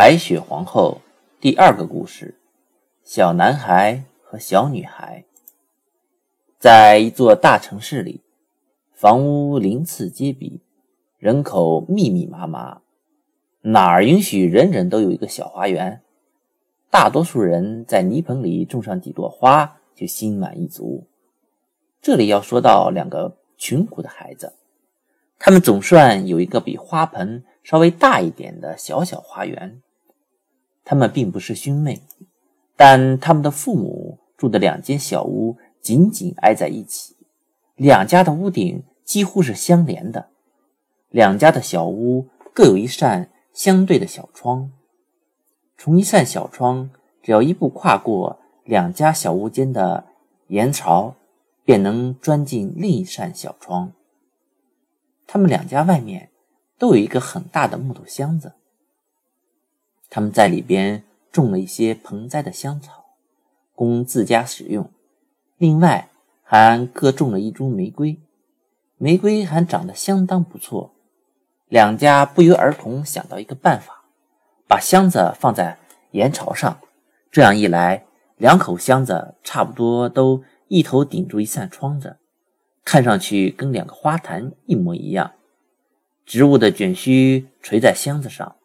白雪皇后第二个故事：小男孩和小女孩。在一座大城市里，房屋鳞次栉比，人口密密麻麻，哪儿允许人人都有一个小花园？大多数人在泥盆里种上几朵花就心满意足。这里要说到两个穷苦的孩子，他们总算有一个比花盆。稍微大一点的小小花园，他们并不是兄妹，但他们的父母住的两间小屋紧紧挨在一起，两家的屋顶几乎是相连的，两家的小屋各有一扇相对的小窗，从一扇小窗，只要一步跨过两家小屋间的檐槽，便能钻进另一扇小窗。他们两家外面。都有一个很大的木头箱子，他们在里边种了一些盆栽的香草，供自家使用。另外，还各种了一株玫瑰，玫瑰还长得相当不错。两家不约而同想到一个办法，把箱子放在檐朝上，这样一来，两口箱子差不多都一头顶住一扇窗子，看上去跟两个花坛一模一样。植物的卷须垂在箱子上，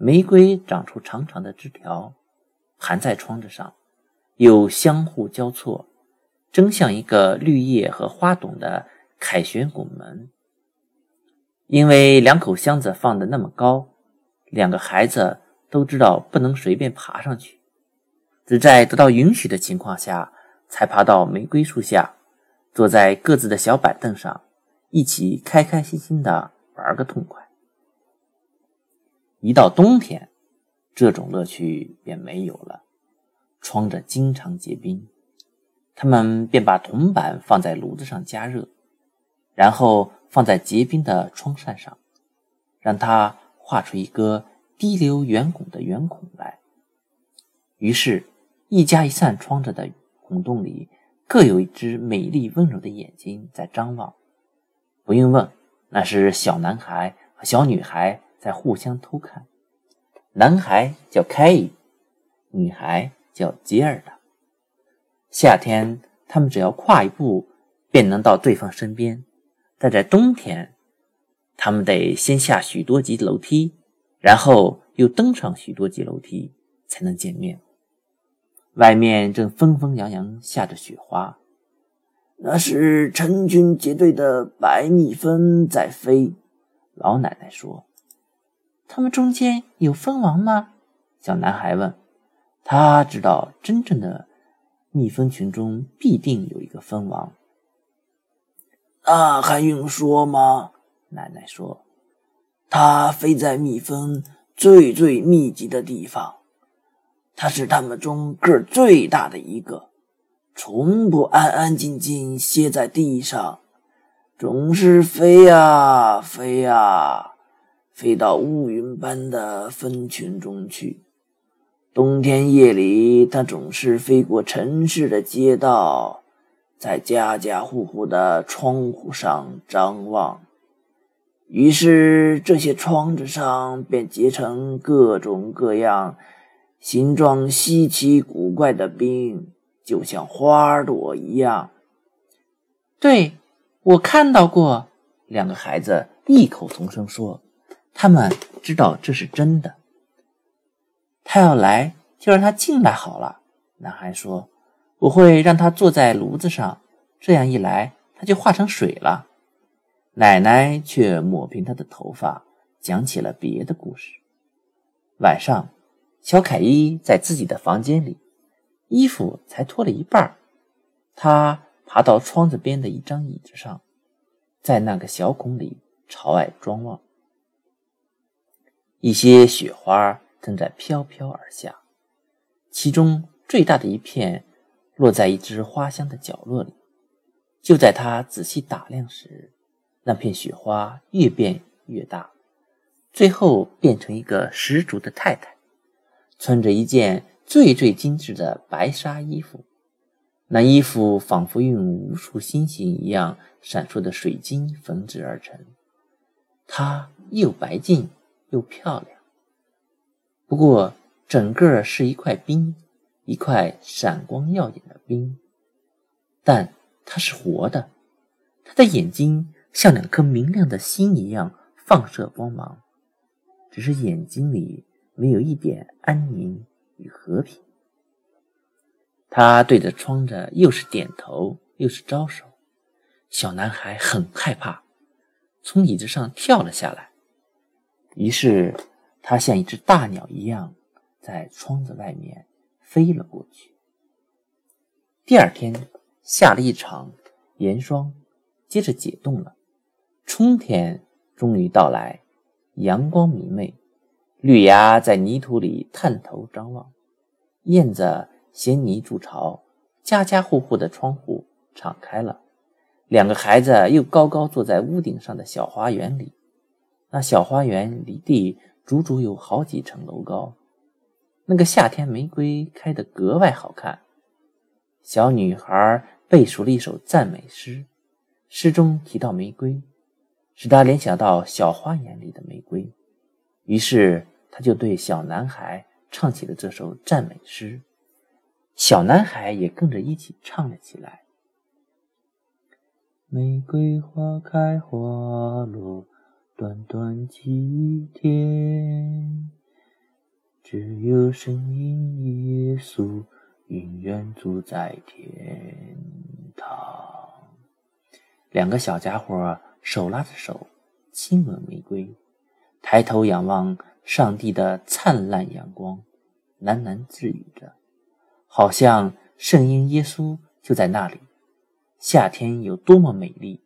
玫瑰长出长长的枝条，盘在窗子上，又相互交错，真像一个绿叶和花朵的凯旋拱门。因为两口箱子放的那么高，两个孩子都知道不能随便爬上去，只在得到允许的情况下，才爬到玫瑰树下，坐在各自的小板凳上，一起开开心心的。玩个痛快。一到冬天，这种乐趣便没有了。窗子经常结冰，他们便把铜板放在炉子上加热，然后放在结冰的窗扇上，让它画出一个滴流圆拱的圆孔来。于是，一家一扇窗子的孔洞里，各有一只美丽温柔的眼睛在张望。不用问。那是小男孩和小女孩在互相偷看。男孩叫凯伊，女孩叫吉尔达。夏天，他们只要跨一步，便能到对方身边；但在冬天，他们得先下许多级楼梯，然后又登上许多级楼梯，才能见面。外面正纷纷扬扬下着雪花。那是成群结队的白蜜蜂在飞，老奶奶说：“他们中间有蜂王吗？”小男孩问。他知道，真正的蜜蜂群中必定有一个蜂王。那还用说吗？奶奶说：“它飞在蜜蜂最最密集的地方，它是它们中个最大的一个。”从不安安静静歇在地上，总是飞呀飞呀，飞到乌云般的蜂群中去。冬天夜里，它总是飞过城市的街道，在家家户户的窗户上张望。于是，这些窗子上便结成各种各样、形状稀奇古怪的冰。就像花朵一样，对我看到过。两个孩子异口同声说：“他们知道这是真的。”他要来，就让他进来好了。男孩说：“我会让他坐在炉子上，这样一来，他就化成水了。”奶奶却抹平他的头发，讲起了别的故事。晚上，小凯伊在自己的房间里。衣服才脱了一半，他爬到窗子边的一张椅子上，在那个小孔里朝外张望。一些雪花正在飘飘而下，其中最大的一片落在一只花香的角落里。就在他仔细打量时，那片雪花越变越大，最后变成一个十足的太太，穿着一件。最最精致的白纱衣服，那衣服仿佛用无数星星一样闪烁的水晶缝制而成。它又白净又漂亮。不过整个是一块冰，一块闪光耀眼的冰，但它是活的，它的眼睛像两颗明亮的心一样放射光芒，只是眼睛里没有一点安宁与和平。他对着窗子又是点头又是招手，小男孩很害怕，从椅子上跳了下来。于是他像一只大鸟一样，在窗子外面飞了过去。第二天下了一场严霜，接着解冻了，春天终于到来，阳光明媚，绿芽在泥土里探头张望，燕子。衔泥筑巢，家家户户的窗户敞开了。两个孩子又高高坐在屋顶上的小花园里，那小花园离地足足有好几层楼高。那个夏天玫瑰开得格外好看。小女孩背熟了一首赞美诗，诗中提到玫瑰，使她联想到小花园里的玫瑰。于是，她就对小男孩唱起了这首赞美诗。小男孩也跟着一起唱了起来：“玫瑰花开花落，短短几天，只有声音耶稣永远住在天堂。”两个小家伙手拉着手，亲吻玫瑰，抬头仰望上帝的灿烂阳光，喃喃自语着。好像圣婴耶稣就在那里。夏天有多么美丽，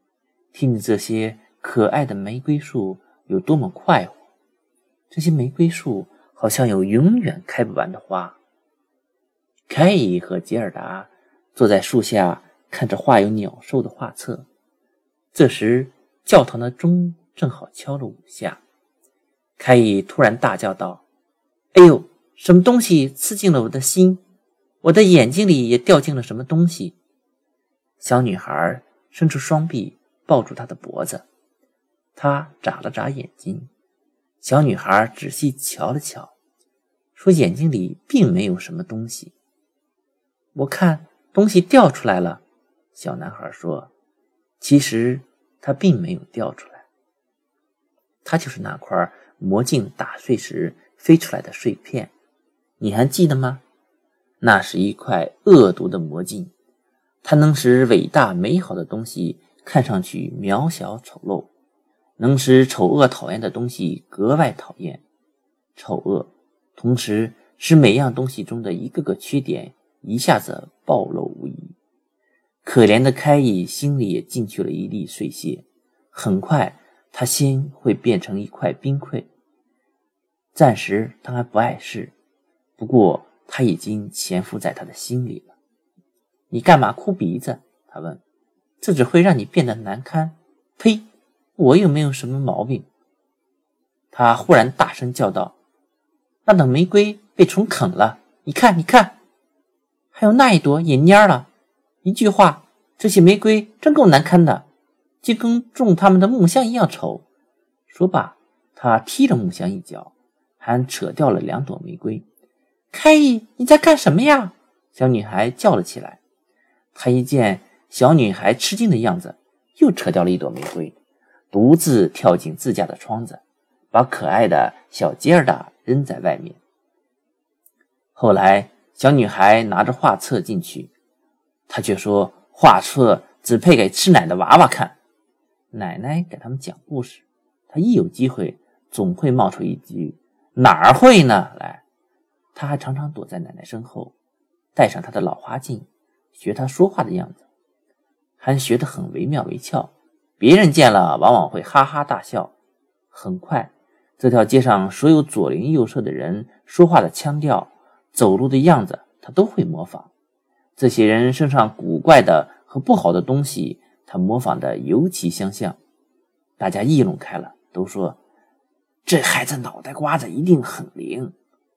听着这些可爱的玫瑰树有多么快活。这些玫瑰树好像有永远开不完的花。凯伊和吉尔达坐在树下看着画有鸟兽的画册。这时，教堂的钟正好敲了五下。凯伊突然大叫道：“哎呦，什么东西刺进了我的心！”我的眼睛里也掉进了什么东西。小女孩伸出双臂抱住他的脖子，他眨了眨眼睛。小女孩仔细瞧了瞧，说：“眼睛里并没有什么东西。”我看东西掉出来了。小男孩说：“其实它并没有掉出来，它就是那块魔镜打碎时飞出来的碎片。你还记得吗？”那是一块恶毒的魔镜，它能使伟大美好的东西看上去渺小丑陋，能使丑恶讨厌的东西格外讨厌。丑恶，同时使每样东西中的一个个缺点一下子暴露无遗。可怜的开义心里也进去了一粒碎屑，很快他心会变成一块冰块。暂时他还不碍事，不过。他已经潜伏在他的心里了。你干嘛哭鼻子？他问。这只会让你变得难堪。呸！我又没有什么毛病。他忽然大声叫道：“那朵玫瑰被虫啃了！你看，你看，还有那一朵也蔫了。一句话，这些玫瑰真够难堪的，就跟种他们的木箱一样丑。”说罢，他踢了木箱一脚，还扯掉了两朵玫瑰。凯伊，你在干什么呀？小女孩叫了起来。他一见小女孩吃惊的样子，又扯掉了一朵玫瑰，独自跳进自家的窗子，把可爱的小吉尔达扔在外面。后来，小女孩拿着画册进去，她却说：“画册只配给吃奶的娃娃看。”奶奶给他们讲故事，她一有机会，总会冒出一句：“哪儿会呢？”来。他还常常躲在奶奶身后，戴上他的老花镜，学她说话的样子，还学得很惟妙惟肖。别人见了，往往会哈哈大笑。很快，这条街上所有左邻右舍的人说话的腔调、走路的样子，他都会模仿。这些人身上古怪的和不好的东西，他模仿的尤其相像。大家议论开了，都说这孩子脑袋瓜子一定很灵。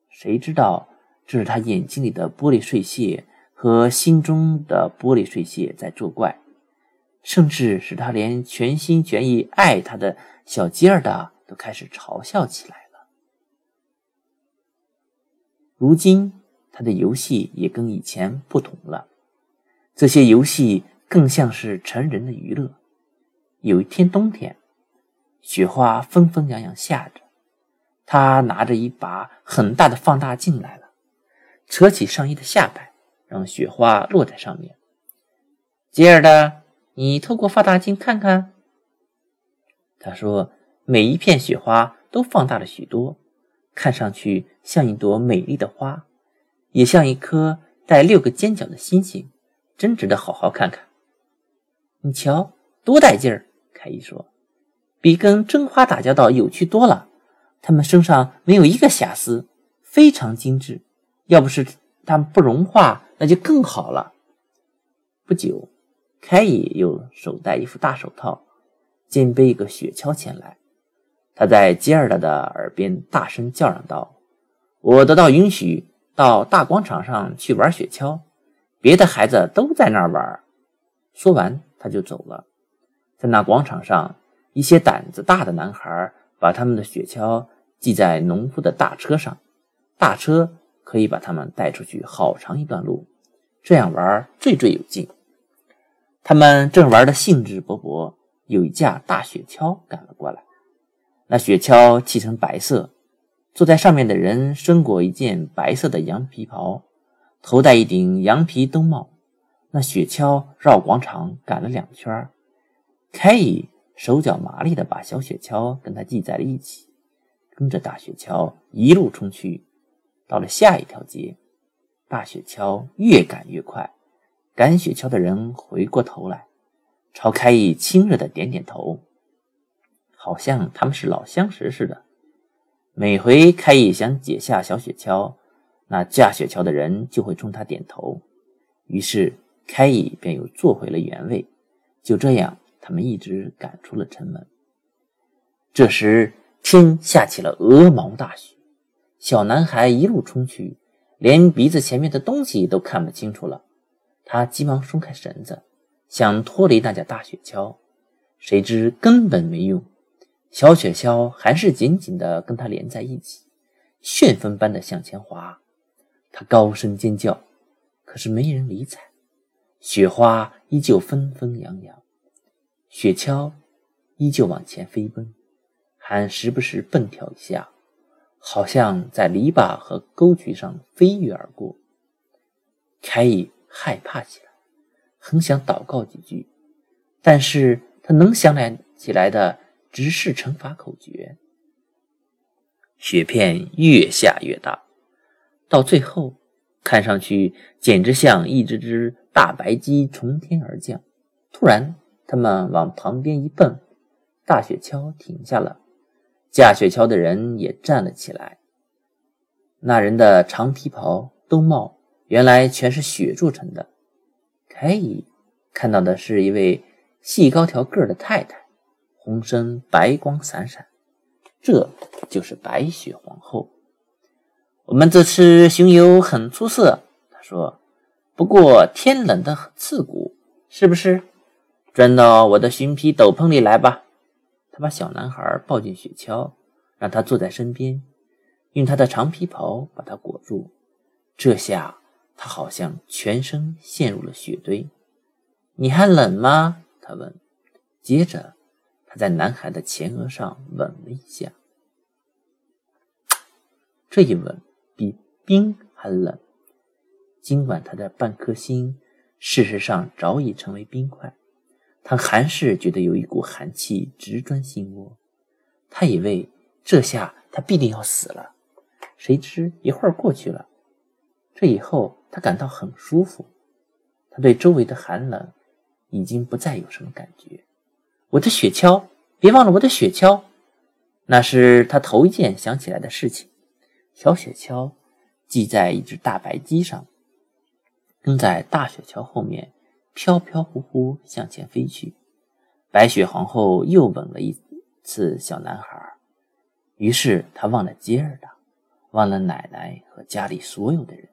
谁知道这是他眼睛里的玻璃碎屑和心中的玻璃碎屑在作怪，甚至使他连全心全意爱他的小吉尔达都开始嘲笑起来了。如今他的游戏也跟以前不同了，这些游戏更像是成人的娱乐。有一天冬天，雪花纷纷扬扬下着，他拿着一把很大的放大镜来了，扯起上衣的下摆，让雪花落在上面。吉尔的，你透过放大镜看看。他说：“每一片雪花都放大了许多，看上去像一朵美丽的花，也像一颗带六个尖角的星星，真值得好好看看。你瞧，多带劲儿！”凯伊说：“比跟真花打交道有趣多了。它们身上没有一个瑕疵，非常精致。要不是它们不融化，那就更好了。”不久，凯伊又手戴一副大手套。肩背一个雪橇前来，他在吉尔达的耳边大声叫嚷道：“我得到允许，到大广场上去玩雪橇，别的孩子都在那儿玩。”说完，他就走了。在那广场上，一些胆子大的男孩把他们的雪橇系在农夫的大车上，大车可以把他们带出去好长一段路，这样玩最最有劲。他们正玩得兴致勃勃。有一架大雪橇赶了过来，那雪橇漆成白色，坐在上面的人身裹一件白色的羊皮袍，头戴一顶羊皮兜帽。那雪橇绕广场赶了两圈，凯伊手脚麻利地把小雪橇跟他系在了一起，跟着大雪橇一路冲去。到了下一条街，大雪橇越赶越快，赶雪橇的人回过头来。朝开义亲热的点点头，好像他们是老相识似的。每回开义想解下小雪橇，那驾雪橇的人就会冲他点头，于是开义便又坐回了原位。就这样，他们一直赶出了城门。这时，天下起了鹅毛大雪，小男孩一路冲去，连鼻子前面的东西都看不清楚了。他急忙松开绳子。想脱离那架大雪橇，谁知根本没用，小雪橇还是紧紧地跟他连在一起，旋风般的向前滑。他高声尖叫，可是没人理睬。雪花依旧纷纷扬扬，雪橇依旧往前飞奔，还时不时蹦跳一下，好像在篱笆和沟渠上飞跃而过。凯伊害怕起来。很想祷告几句，但是他能想来起来的只是乘法口诀。雪片越下越大，到最后，看上去简直像一只只大白鸡从天而降。突然，他们往旁边一蹦，大雪橇停下了，驾雪橇的人也站了起来。那人的长皮袍、兜帽，原来全是雪做成的。凯伊看到的是一位细高条个的太太，浑身白光闪闪，这就是白雪皇后。我们这次巡游很出色，他说。不过天冷的很刺骨，是不是？钻到我的寻皮斗篷里来吧。他把小男孩抱进雪橇，让他坐在身边，用他的长皮袍把他裹住。这下。他好像全身陷入了雪堆。你还冷吗？他问。接着，他在男孩的前额上吻了一下。这一吻比冰还冷。尽管他的半颗心事实上早已成为冰块，他还是觉得有一股寒气直钻心窝。他以为这下他必定要死了。谁知一会儿过去了。这以后。他感到很舒服，他对周围的寒冷已经不再有什么感觉。我的雪橇，别忘了我的雪橇，那是他头一件想起来的事情。小雪橇系在一只大白鸡上，跟在大雪橇后面飘飘忽忽向前飞去。白雪皇后又吻了一次小男孩，于是他忘了吉尔达，忘了奶奶和家里所有的人。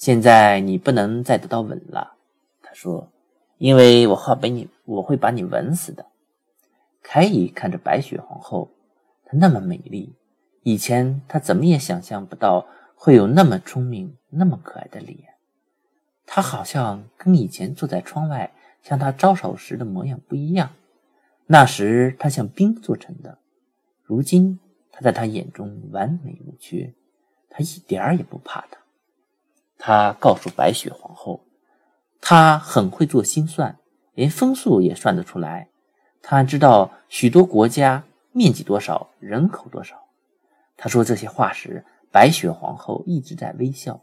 现在你不能再得到吻了，他说，因为我会把你，我会把你吻死的。凯伊看着白雪皇后，她那么美丽，以前他怎么也想象不到会有那么聪明、那么可爱的脸？他好像跟以前坐在窗外向他招手时的模样不一样。那时他像冰做成的，如今他在他眼中完美无缺，他一点儿也不怕他。他告诉白雪皇后，他很会做心算，连分数也算得出来。他知道许多国家面积多少，人口多少。他说这些话时，白雪皇后一直在微笑。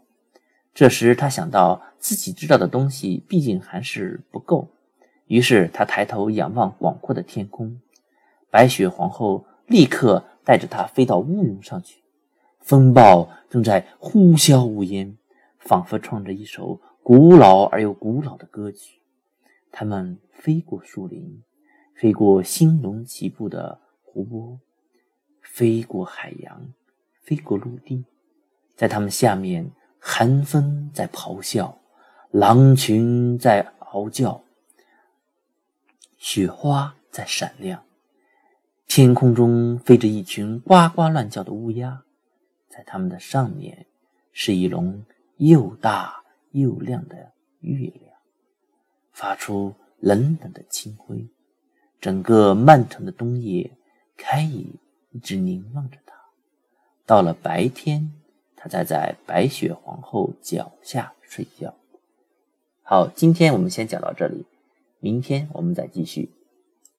这时他想到自己知道的东西毕竟还是不够。于是他抬头仰望广阔的天空，白雪皇后立刻带着他飞到乌云上去，风暴正在呼啸呜咽，仿佛唱着一首古老而又古老的歌曲。他们飞过树林，飞过星龙齐布的湖泊，飞过海洋，飞过陆地，在他们下面，寒风在咆哮，狼群在嚎叫。雪花在闪亮，天空中飞着一群呱呱乱叫的乌鸦，在它们的上面是一笼又大又亮的月亮，发出冷冷的清辉。整个漫长的冬夜，开乙一直凝望着它。到了白天，它才在白雪皇后脚下睡觉。好，今天我们先讲到这里。明天我们再继续。